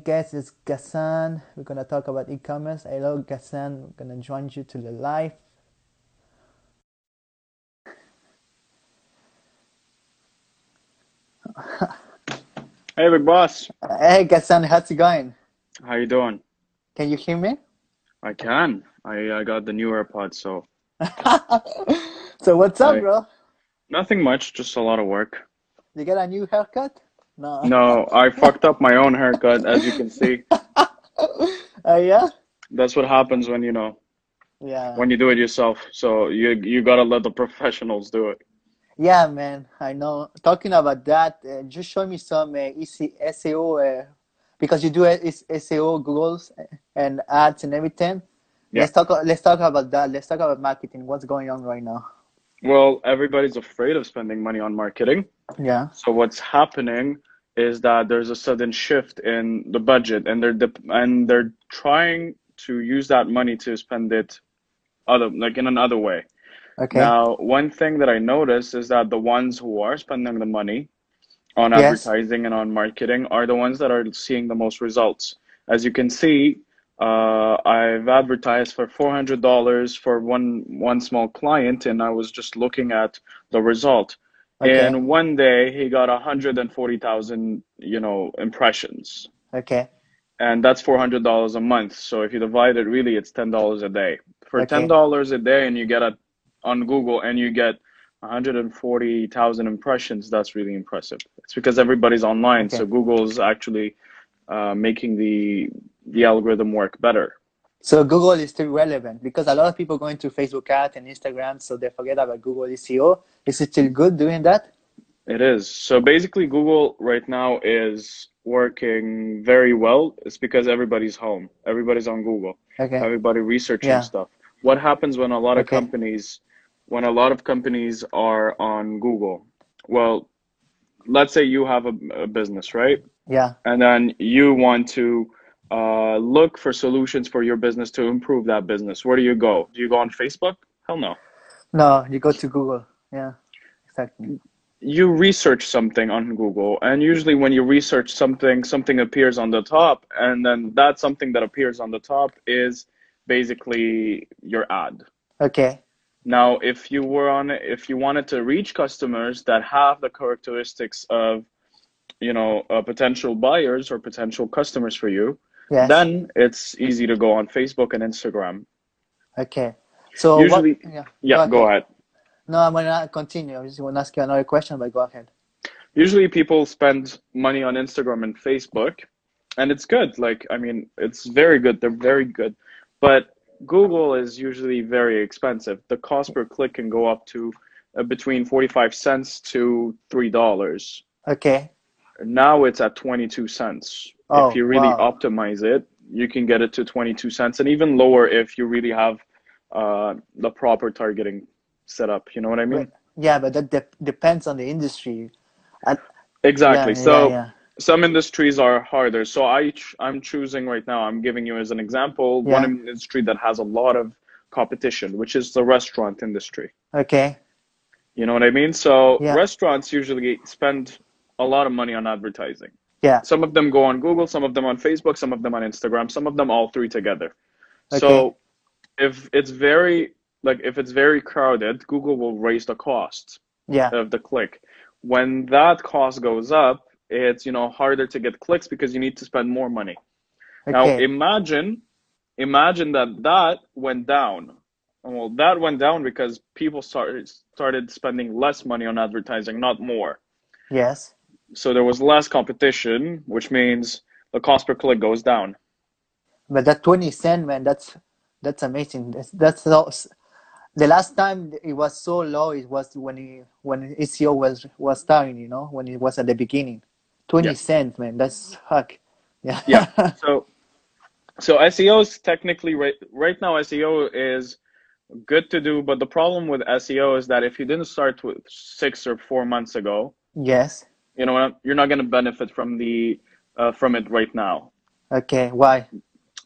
guest is Gassan. We're gonna talk about e-commerce. Hello, Gassan. We're gonna join you to the live. Hey, big boss. Hey, Gassan, how's it going? How you doing? Can you hear me? I can. I, I got the new AirPods, so so what's up, I, bro? nothing much, just a lot of work. You get a new haircut? No. No, I fucked up my own haircut, as you can see. Uh, yeah? That's what happens when you know Yeah. when you do it yourself. So you you gotta let the professionals do it. Yeah, man, I know. Talking about that, uh, just show me some uh, EC, SEO uh, because you do uh, SEO, Google's and ads and everything. Yeah. Let's talk. Let's talk about that. Let's talk about marketing. What's going on right now? Well, everybody's afraid of spending money on marketing. Yeah. So what's happening is that there's a sudden shift in the budget, and they're and they're trying to use that money to spend it other like in another way. Okay. Now, one thing that I noticed is that the ones who are spending the money on Yes. advertising and on marketing are the ones that are seeing the most results. As you can see, uh, I've advertised for $400 for one one small client, and I was just looking at the result. Okay. And one day he got 140,000, you know, impressions. Okay. And that's $400 a month. So if you divide it, really, it's $10 a day. For Okay. $10 a day and you get it on Google and you get 140,000 impressions, that's really impressive. It's because everybody's online. Okay. So Google's actually uh, making the the algorithm work better. So Google is still relevant because a lot of people going to Facebook ads and Instagram, so they forget about Google SEO. Is it still good doing that? It is. So basically, Google right now is working very well. It's because everybody's home. Everybody's on Google. Okay. Everybody researching Yeah. stuff. What happens when a lot of Okay. companies, when a lot of companies are on Google? Well, let's say you have a, a business, right? Yeah. And then you want to uh, look for solutions for your business to improve that business. Where do you go? Do you go on Facebook? Hell no. No, you go to Google. Yeah. Exactly. you research something on Google, and usually when you research something, something appears on the top, and then that something that appears on the top is basically your ad. Okay. Now, if you were on, if you wanted to reach customers that have the characteristics of, you know, uh, potential buyers or potential customers for you, Yes. then it's easy to go on Facebook and Instagram. Okay. So Usually, what? Yeah. yeah, go ahead. No, I'm gonna continue. I just want to ask you another question, but go ahead. usually people spend money on Instagram and Facebook, and it's good. Like, I mean, it's very good. They're very good. But Google is usually very expensive. The cost per click can go up to uh, between 45 cents to $3. Okay. Now it's at 22 cents. Oh, if you really wow. optimize it, you can get it to 22 cents and even lower if you really have uh, the proper targeting set up. You know what I mean? Yeah, but that de- depends on the industry. And, Exactly. yeah, So yeah, yeah. some industries are harder. So I ch- I'm choosing right now. I'm giving you as an example one industry that has a lot of competition, which is the restaurant industry. Okay. You know what I mean? So restaurants usually spend a lot of money on advertising. Yeah. Some of them go on Google, some of them on Facebook, some of them on Instagram, some of them all three together. Okay. So if it's very like if it's very crowded, Google will raise the cost Yeah. of the click. When that cost goes up, it's you know harder to get clicks because you need to spend more money. Okay. Now imagine imagine that that went down. Well, that went down because people started started spending less money on advertising, not more. Yes. So there was less competition, which means the cost per click goes down. But that 20 cent, man, that's that's amazing. That's that's so, the last time it was so low. It was when it, when SEO was was starting. You know, when it was at the beginning. 20 Yeah. cents, man. That's fuck. Yeah. Yeah. So so SEO is technically right right now SEO is good to do, but the problem with SEO is that if you didn't start with six or four months ago, yes. You know what, you're not going to benefit from the uh, from it right now Okay. Why?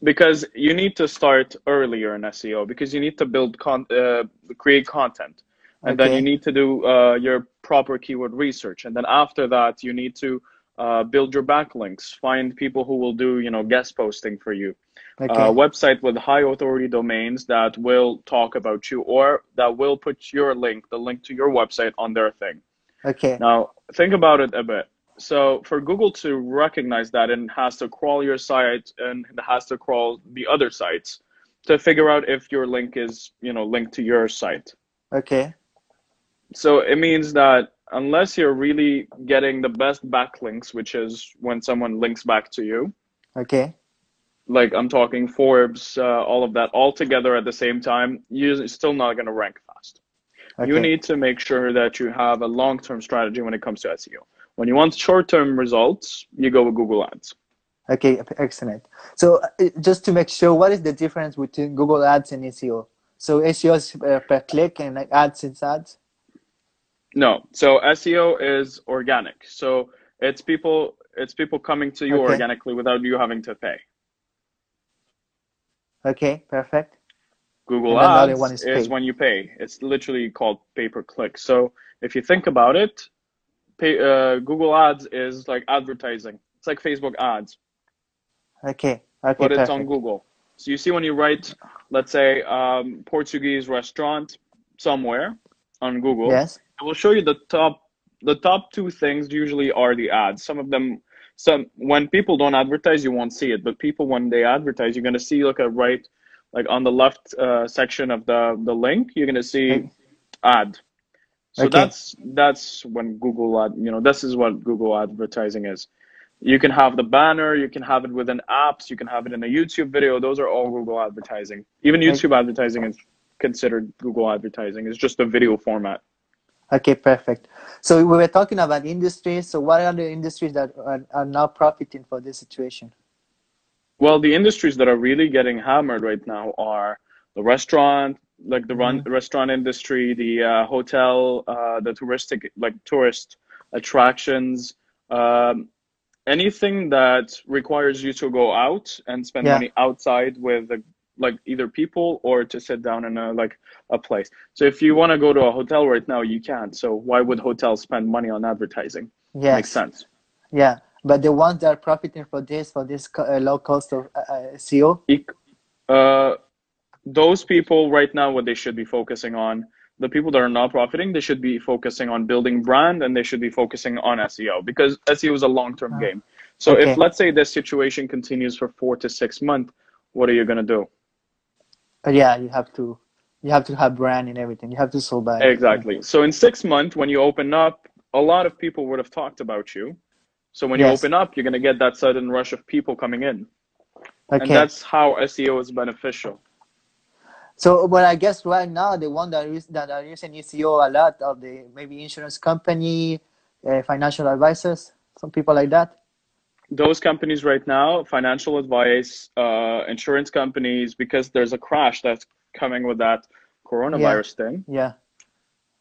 because you need to start earlier in SEO because you need to build con uh, create content and then you need to do uh, your proper keyword research and then after that you need to uh, build your backlinks, find people who will do, you know, guest posting for you. Okay. A website with high authority domains that will talk about you or that will put your link, the link to your website on their thing. Okay. Now, think about it a bit. So, for Google to recognize that and has to crawl your site and has to crawl the other sites to figure out if your link is, you know, linked to your site. Okay. So, it means that unless you're really getting the best backlinks, which is when someone links back to you, Okay. like I'm talking Forbes, uh, all of that, all together at the same time, you're still not going to rank. Okay. You need to make sure that you have a long term strategy when it comes to SEO. When you want short term results, you go with Google Ads. Okay, excellent. So uh, just to make sure, what is the difference between Google Ads and SEO? So SEO is uh, per click and ads is ads. No, so SEO is organic. So it's people it's people coming to you Okay. organically without you having to pay. Okay, perfect. Google And then the other Ads is, is when you pay. It's literally called pay per click. So if you think about it, pay, uh, Google Ads is like advertising. It's like Facebook ads, Okay, okay, but it's perfect. on Google. So you see when you write, let's say, um, Portuguese restaurant somewhere on Google, Yes. it will show you the top the top two things usually are the ads. Some of them some when people don't advertise you won't see it, but people when they advertise you're gonna see like a right like on the left uh, section of the the link you're gonna see Okay. ad. So Okay. that's that's when Google ad you know this is what Google advertising is. You can have the banner, you can have it within apps, you can have it in a YouTube video. Those are all Google advertising. Even Okay. YouTube advertising is considered Google advertising. It's just a video format. Okay, perfect. So we were talking about industries. So what are the industries that are, are now profiting for this situation? Well, the industries that are really getting hammered right now are the restaurant, like the run restaurant industry, the uh, hotel, uh, the touristic, like tourist attractions, um, anything that requires you to go out and spend Yeah. money outside with the, like either people or to sit down in a like a place. So if you want to go to a hotel right now, you can't. So why would hotels spend money on advertising? Yeah, Makes sense. Yeah, but the ones that are profiting for this for this uh, low cost of uh, uh, SEO. uh, those people right now what they should be focusing on the people that are not profiting they should be focusing on building brand and they should be focusing on seo because seo is a long-term game so Okay. if let's say this situation continues for four to six months what are you going to do yeah, you have to you have to have brand and everything. You have to survive. exactly so in six months when you open up a lot of people would have talked about you so when you open up you're going to get that sudden rush of people coming in. And that's how seo is beneficial. So, but I guess right now the one that is that are using SEO a lot of the maybe insurance company, uh, financial advisors, some people like that. those companies right now, financial advice, uh, insurance companies, because there's a crash that's coming with that coronavirus thing. Yeah,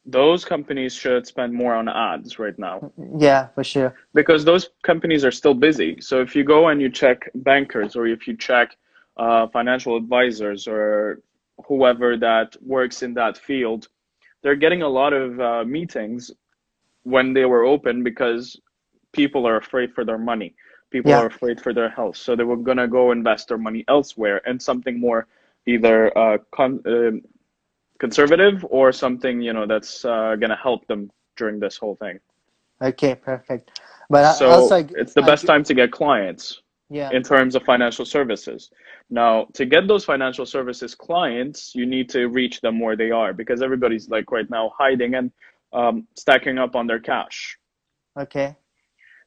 Those companies should spend more on ads right now yeah, for sure. because those companies are still busy. So if you go and you check bankers or if you check uh, financial advisors or whoever that works in that field, they're getting a lot of uh, meetings when they were open because people are afraid for their money. People Yeah. are afraid for their health, so they were gonna go invest their money elsewhere and something more either uh, con- um conservative or something you know that's uh, gonna help them during this whole thing. Okay, perfect. But So also, it's the best time to get clients Yeah, in terms of financial services. Now, to get those financial services clients, you need to reach them where they are because everybody's like right now hiding and um, stacking up on their cash. okay,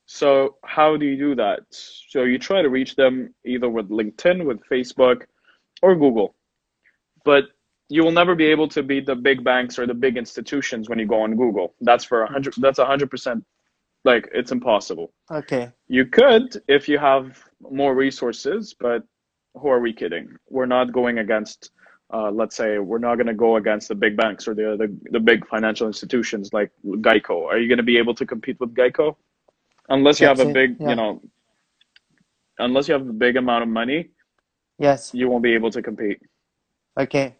So, how do you do that? So, you try to reach them either with LinkedIn, with Facebook, or Google. But you will never be able to beat the big banks or the big institutions when you go on Google. That's for a hundred. That's a hundred percent. Like it's impossible. okay, You could if you have more resources, but who are we kidding? We're not going against, uh, let's say, we're not going to go against the big banks or the, the the big financial institutions like Geico. Are you going to be able to compete with Geico? Unless you have a it, big, yeah. you know, unless you have a big amount of money, yes, you won't be able to compete. okay,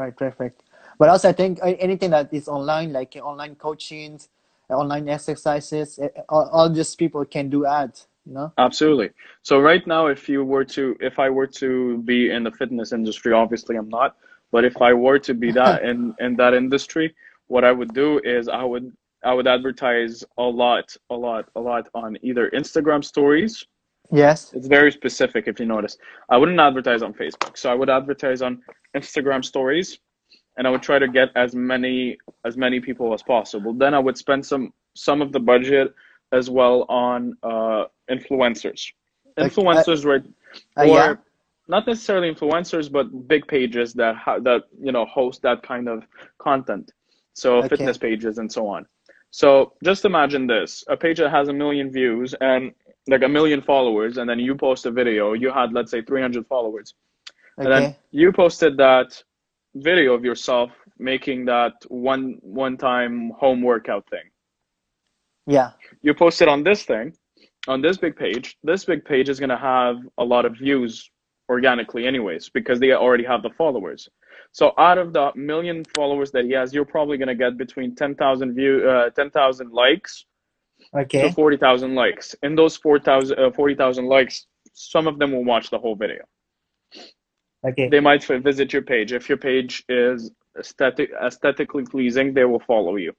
right, perfect. But also, I think anything that is online, like online coachings, online exercises. eh, All, all these people can do ads. You know. Absolutely. So right now, if you were to, if I were to be in the fitness industry, obviously I'm not, but if I were to be that in in that industry, what I would do is I would I would advertise a lot, a lot, a lot on either Instagram stories. Yes. It's very specific if you notice. I wouldn't advertise on Facebook. So I would advertise on Instagram stories and I would try to get as many as many people as possible. Then I would spend some some of the budget as well on uh, influencers. Uh, Influencers, right? Uh, or yeah. not necessarily influencers, but big pages that ha- that you know host that kind of content. So Okay. fitness pages and so on. So just imagine this: a page that has a million views and like a million followers, and then you post a video. You had let's say 300 followers, and then you posted that video of yourself making that one one time home workout thing Yeah. you posted on this thing, on this big page, this big page is going to have a lot of views organically, anyways, because they already have the followers. So out of the million followers that he has, you're probably going to get between 10,000 view, uh, 10,000 likes Okay. to 40,000 likes. In those 4,000, uh, 40,000 likes, some of them will watch the whole video. Okay. They might visit your page. If your page is aesthetic, aesthetically pleasing, they will follow you.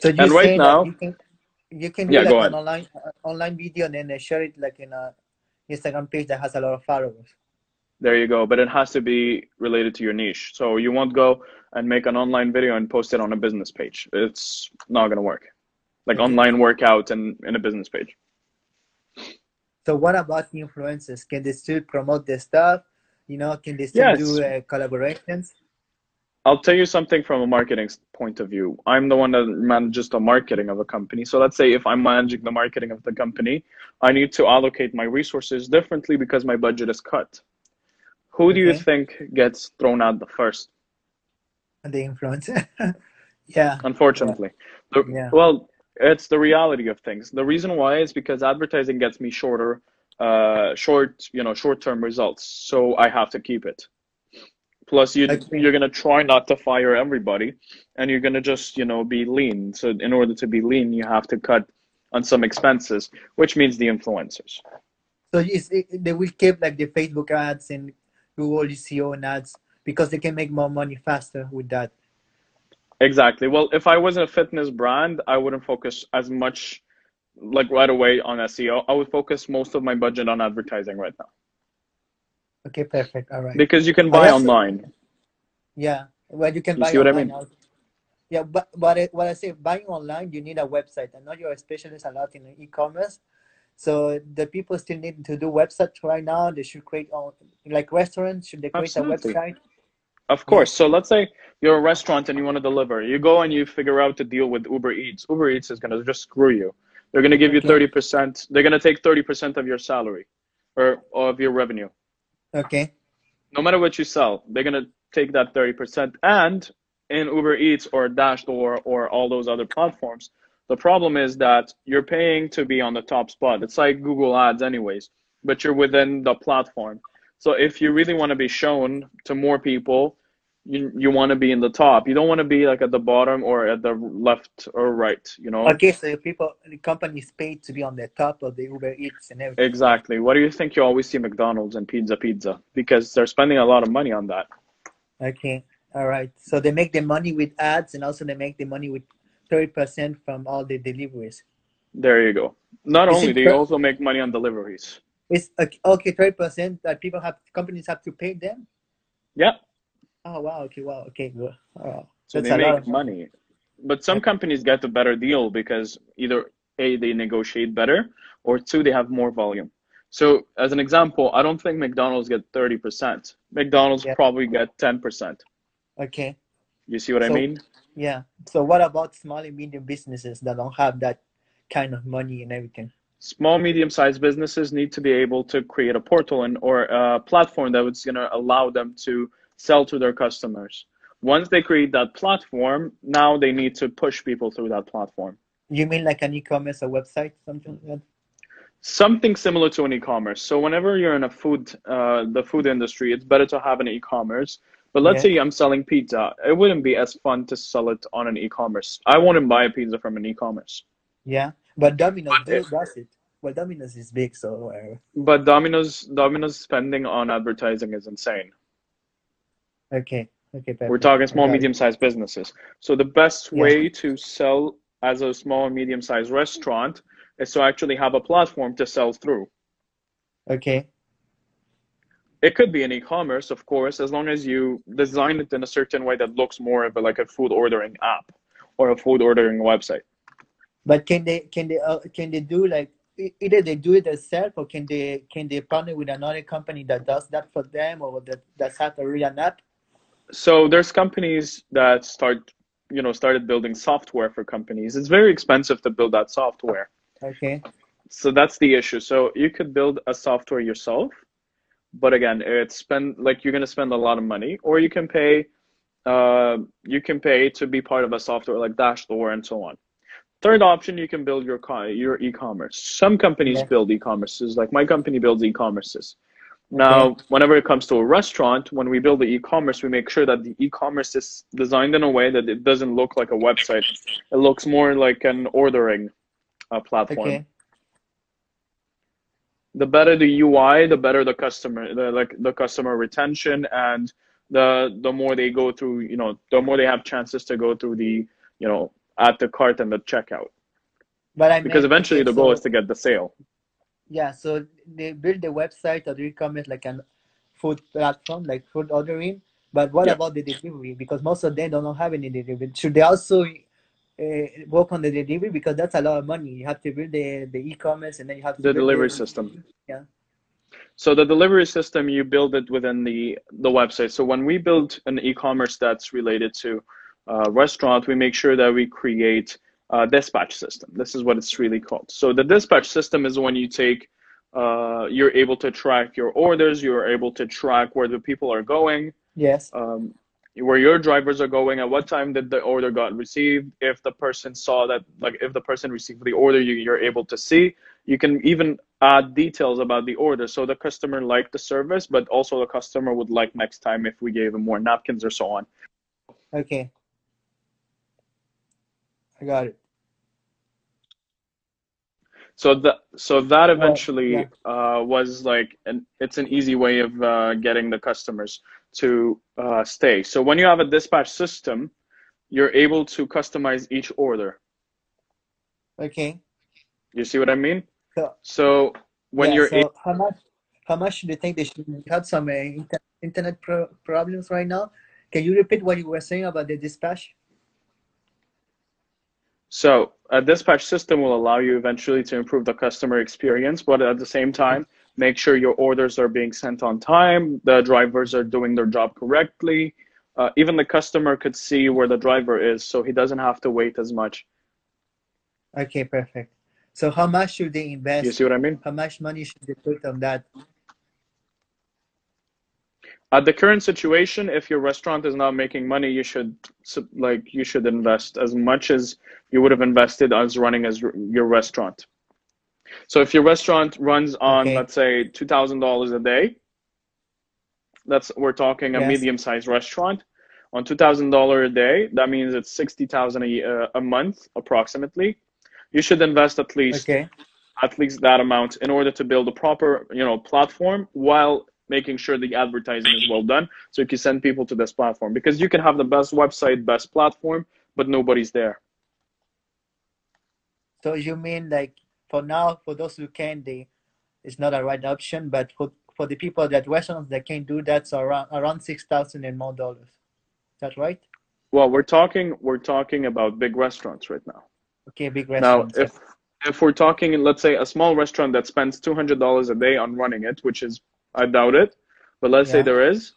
So you And right now- you can you can do Yeah, like an online uh, online video and then uh, share it like in a Instagram page that has a lot of followers. There you go. But it has to be related to your niche. So you won't go and make an online video and post it on a business page. It's not going to work. Like Okay. online workout and in a business page. So what about the influencers? Can they still promote their stuff? You know, can they still Yes. do uh, collaborations? I'll tell you something from a marketing point of view. I'm the one that manages the marketing of a company. So let's say if I'm managing the marketing of the company, I need to allocate my resources differently because my budget is cut. Who do you think gets thrown out the first? The influencer. yeah. unfortunately. The- Yeah. Well, it's the reality of things. The reason why is because advertising gets me shorter, uh, short, you know, short-term results. So I have to keep it. Plus, you Okay. you're gonna try not to fire everybody, and you're gonna just, you know, be lean. So in order to be lean, you have to cut on some expenses, which means the influencers. So is it, they will keep like the Facebook ads and Google SEO and ads because they can make more money faster with that. Exactly. Well, if I was a fitness brand, I wouldn't focus as much like right away on SEO. I would focus most of my budget on advertising right now. Okay, perfect. All right. Because you can buy that's- online. Yeah. Well, you can You buy see what I online mean? Yeah, but but I, what I say, buying online, you need a website. I know you're a specialist a lot in e-commerce, so the people still need to do websites right now. They should create on like restaurants. Should they create Absolutely. a website? Of course. So let's say you're a restaurant and you want to deliver. You go and you figure out to deal with Uber Eats. Uber Eats is going to just screw you. They're going to give you Okay. 30%. They're going to take 30% of your salary or of your revenue. Okay. No matter what you sell, they're going to take that 30%. And in Uber Eats or Dash Dashdor or all those other platforms, the problem is that you're paying to be on the top spot. It's like Google Ads, anyways, but you're within the platform. So if you really want to be shown to more people, you, you want to be in the top. You don't want to be like at the bottom or at the left or right, you know? Okay, so people, the company is paid to be on the top of the Uber Eats and everything. Exactly. What do you think you always see McDonald's and Pizza Pizza? Because they're spending a lot of money on that. Okay, all right. So they make the money with ads, and also they make the money with thirty percent from all the deliveries. There you go. Not Is only, they also make money on deliveries. It's okay. okay thirty percent that people have, companies have to pay them. Yeah. Oh wow. Okay. Wow. Okay. Good. So that's they make of money. But some companies get a better deal because either A, they negotiate better, or two, they have more volume. So as an example, I don't think McDonald's get 30%. McDonald's Yeah. probably get 10%. Okay. You see what I mean? Yeah. So what about small and medium businesses that don't have that kind of money and everything? Small, medium-sized businesses need to be able to create a portal and or a platform that was going to allow them to sell to their customers. Once they create that platform, now they need to push people through that platform. You mean like an e-commerce or website, something like that? something similar to an e-commerce so whenever you're in a food uh, the food industry it's better to have an e-commerce But let's Yeah. say I'm selling pizza. It wouldn't be as fun to sell it on an e-commerce. I wouldn't buy a pizza from an e-commerce. Yeah, but Domino's But do, does it. Well, Domino's is big, so uh, But Domino's Domino's spending on advertising is insane. Okay, okay, perfect. We're talking small, I medium-sized businesses. So the best Yeah. way to sell as a small and medium-sized restaurant is to actually have a platform to sell through. Okay, It could be an e-commerce, of course, as long as you design it in a certain way that looks more of a, like a food ordering app or a food ordering website. but can they can they uh, can they do like either they do it themselves or can they can they partner with another company that does that for them or that that's have a real app? So there's companies that start, you know, started building software for companies. It's very expensive to build that software. Okay, So that's the issue. So you could build a software yourself, but again, it's spend like you're gonna spend a lot of money, or you can pay, uh, you can pay to be part of a software like Dashdoor and so on. Third option, you can build your co- your e-commerce. Some companies Yeah. build e-commerces, like my company builds e-commerces. Now, whenever it comes to a restaurant, when we build the e-commerce, we make sure that the e-commerce is designed in a way that it doesn't look like a website. It looks more like an ordering uh, platform okay, the better the UI, the better the customer, the like the customer retention, and the the more they go through, you know, the more they have chances to go through the, you know, at the cart and the checkout. but I Because eventually the goal so- is to get the sale. Yeah, so they build the website or e-commerce like a food platform, like food ordering. But what Yeah. about the delivery? Because most of them don't have any delivery. Should they also uh, work on the delivery? Because that's a lot of money. You have to build the, the e-commerce and then you have to The delivery the- system. Yeah. So the delivery system, you build it within the the website. So when we build an e-commerce that's related to uh, restaurant, we make sure that we create a dispatch system. This is what it's really called. So the dispatch system is when you take, uh, you're able to track your orders, you're able to track where the people are going, Yes. um, where your drivers are going, at what time did the order got received, if the person saw that, like if the person received the order, you, you're able to see. You can even add details about the order. So the customer liked the service, but also the customer would like next time if we gave him more napkins or so on. Okay. I got it. So that so that Well, eventually yeah. uh, was like an it's an easy way of uh, getting the customers to uh, stay. So when you have a dispatch system, you're able to customize each order. Okay. You see what I mean? So So when yeah, you're so how much how much do you think they should had some uh, inter internet pro problems right now? Can you repeat what you were saying about the dispatch? So a dispatch system will allow you eventually to improve the customer experience, but at the same time, make sure your orders are being sent on time, the drivers are doing their job correctly. Uh, even the customer could see where the driver is, so he doesn't have to wait as much. Okay, perfect. So how much should they invest? You see what I mean? How much money should they put on that? At the current situation, if your restaurant is not making money, you should like you should invest as much as you would have invested as running as your restaurant. So if your restaurant runs on, Okay. let's say, two thousand dollars a day, that's we're talking a Yes. medium-sized restaurant. On two thousand dollar a day, that means it's sixty thousand a uh, a month approximately. You should invest at least Okay. at least that amount in order to build a proper you know platform while making sure the advertising is well done so you can send people to this platform. Because you can have the best website best platform but nobody's there. So you mean like for now, for those who can, they it's not a right option, but for for the people that restaurants that can do that's so around around six thousand and more dollars. Is that right? well we're talking we're talking about big restaurants right now. Okay, big restaurants now if if we're talking let's say a small restaurant that spends $200 a day on running it which is i doubt it but let's say there is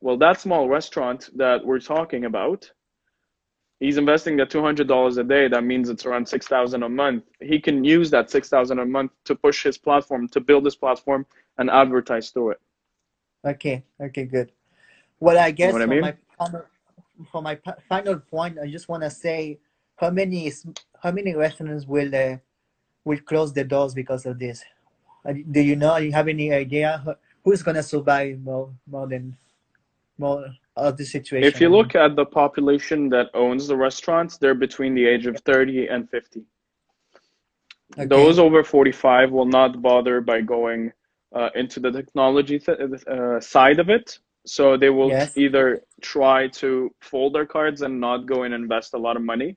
well that small restaurant that we're talking about he's investing the $200 a day that means it's around 6000 a month he can use that 6000 a month to push his platform to build his platform and advertise through it Okay, okay, good. Well, I guess what I for mean? my final, for my final point, I just want to say how many how many restaurants will uh, will close the doors because of this? Uh, Do you know? Do you have any idea who- who's gonna survive more more than more of the situation. If you look at the population that owns the restaurants, they're between the age of 30 and 50. Okay. Those over 45 will not bother by going uh, into the technology th- uh, side of it. So they will Yes. either try to fold their cards and not go and invest a lot of money.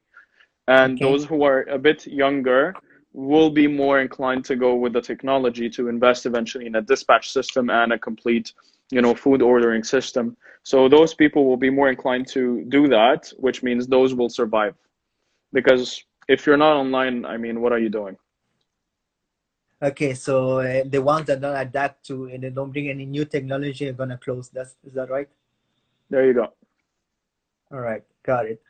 And Okay. those who are a bit younger will be more inclined to go with the technology to invest eventually in a dispatch system and a complete, you know, food ordering system. So those people will be more inclined to do that, which means those will survive. Because if you're not online, I mean, what are you doing? Okay, so uh, the ones that don't adapt to and they don't bring any new technology are gonna close. That's is that right? There you go. All right, got it.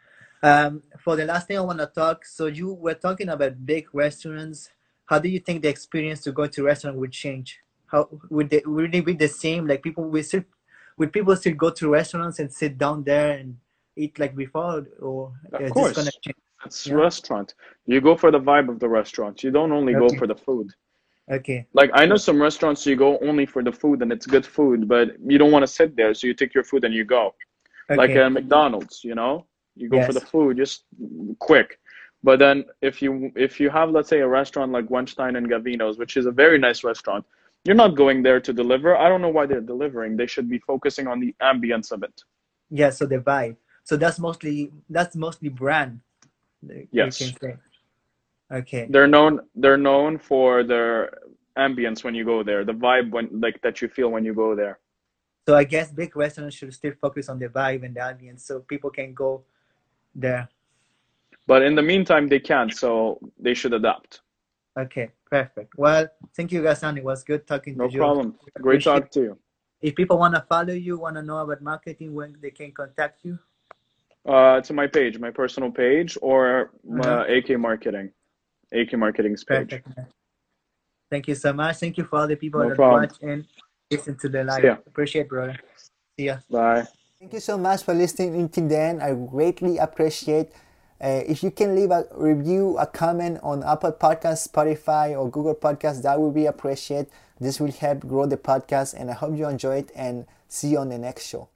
Um, for the last thing I want to talk, so you were talking about big restaurants. How do you think the experience to go to restaurant would change? How would they would it be the same? Like people will still would people still go to restaurants and sit down there and eat like before, or Of is course. gonna change? It's Yeah. restaurant. You go for the vibe of the restaurant. You don't only go for the food. Okay, Like I know some restaurants you go only for the food and it's good food, but you don't want to sit there, so you take your food and you go. Like okay, at McDonald's, you know, you go for the food just quick. But then if you if you have let's say a restaurant like Weinstein and Gavino's, which is a very nice restaurant, you're not going there to deliver. I don't know why they're delivering. They should be focusing on the ambience of it. yeah. So the vibe. So that's mostly that's mostly brand. Yes. Okay. They're known they're known for their ambience when you go there, the vibe when like that you feel when you go there. So I guess big restaurants should still focus on the vibe and the ambience, so people can go there. But in the meantime, they can't, so they should adapt. Okay, perfect. Well, thank you, Gassan. It was good talking No to you. No problem. Great talk to you. If people want to follow you, want to know about marketing, when they can contact you. Uh, to my page, my personal page, or Uh-huh. uh, AK Marketing, AK Marketing's page. Perfect. Thank you so much. Thank you for all the people No that problem. watch and listen to the live. Appreciate, brother. See ya. Bye. Thank you so much for listening until then. I greatly appreciate uh, if you can leave a review, a comment on Apple Podcasts, Spotify, or Google Podcasts. That would be appreciated. This will help grow the podcast, and I hope you enjoy it. And see you on the next show.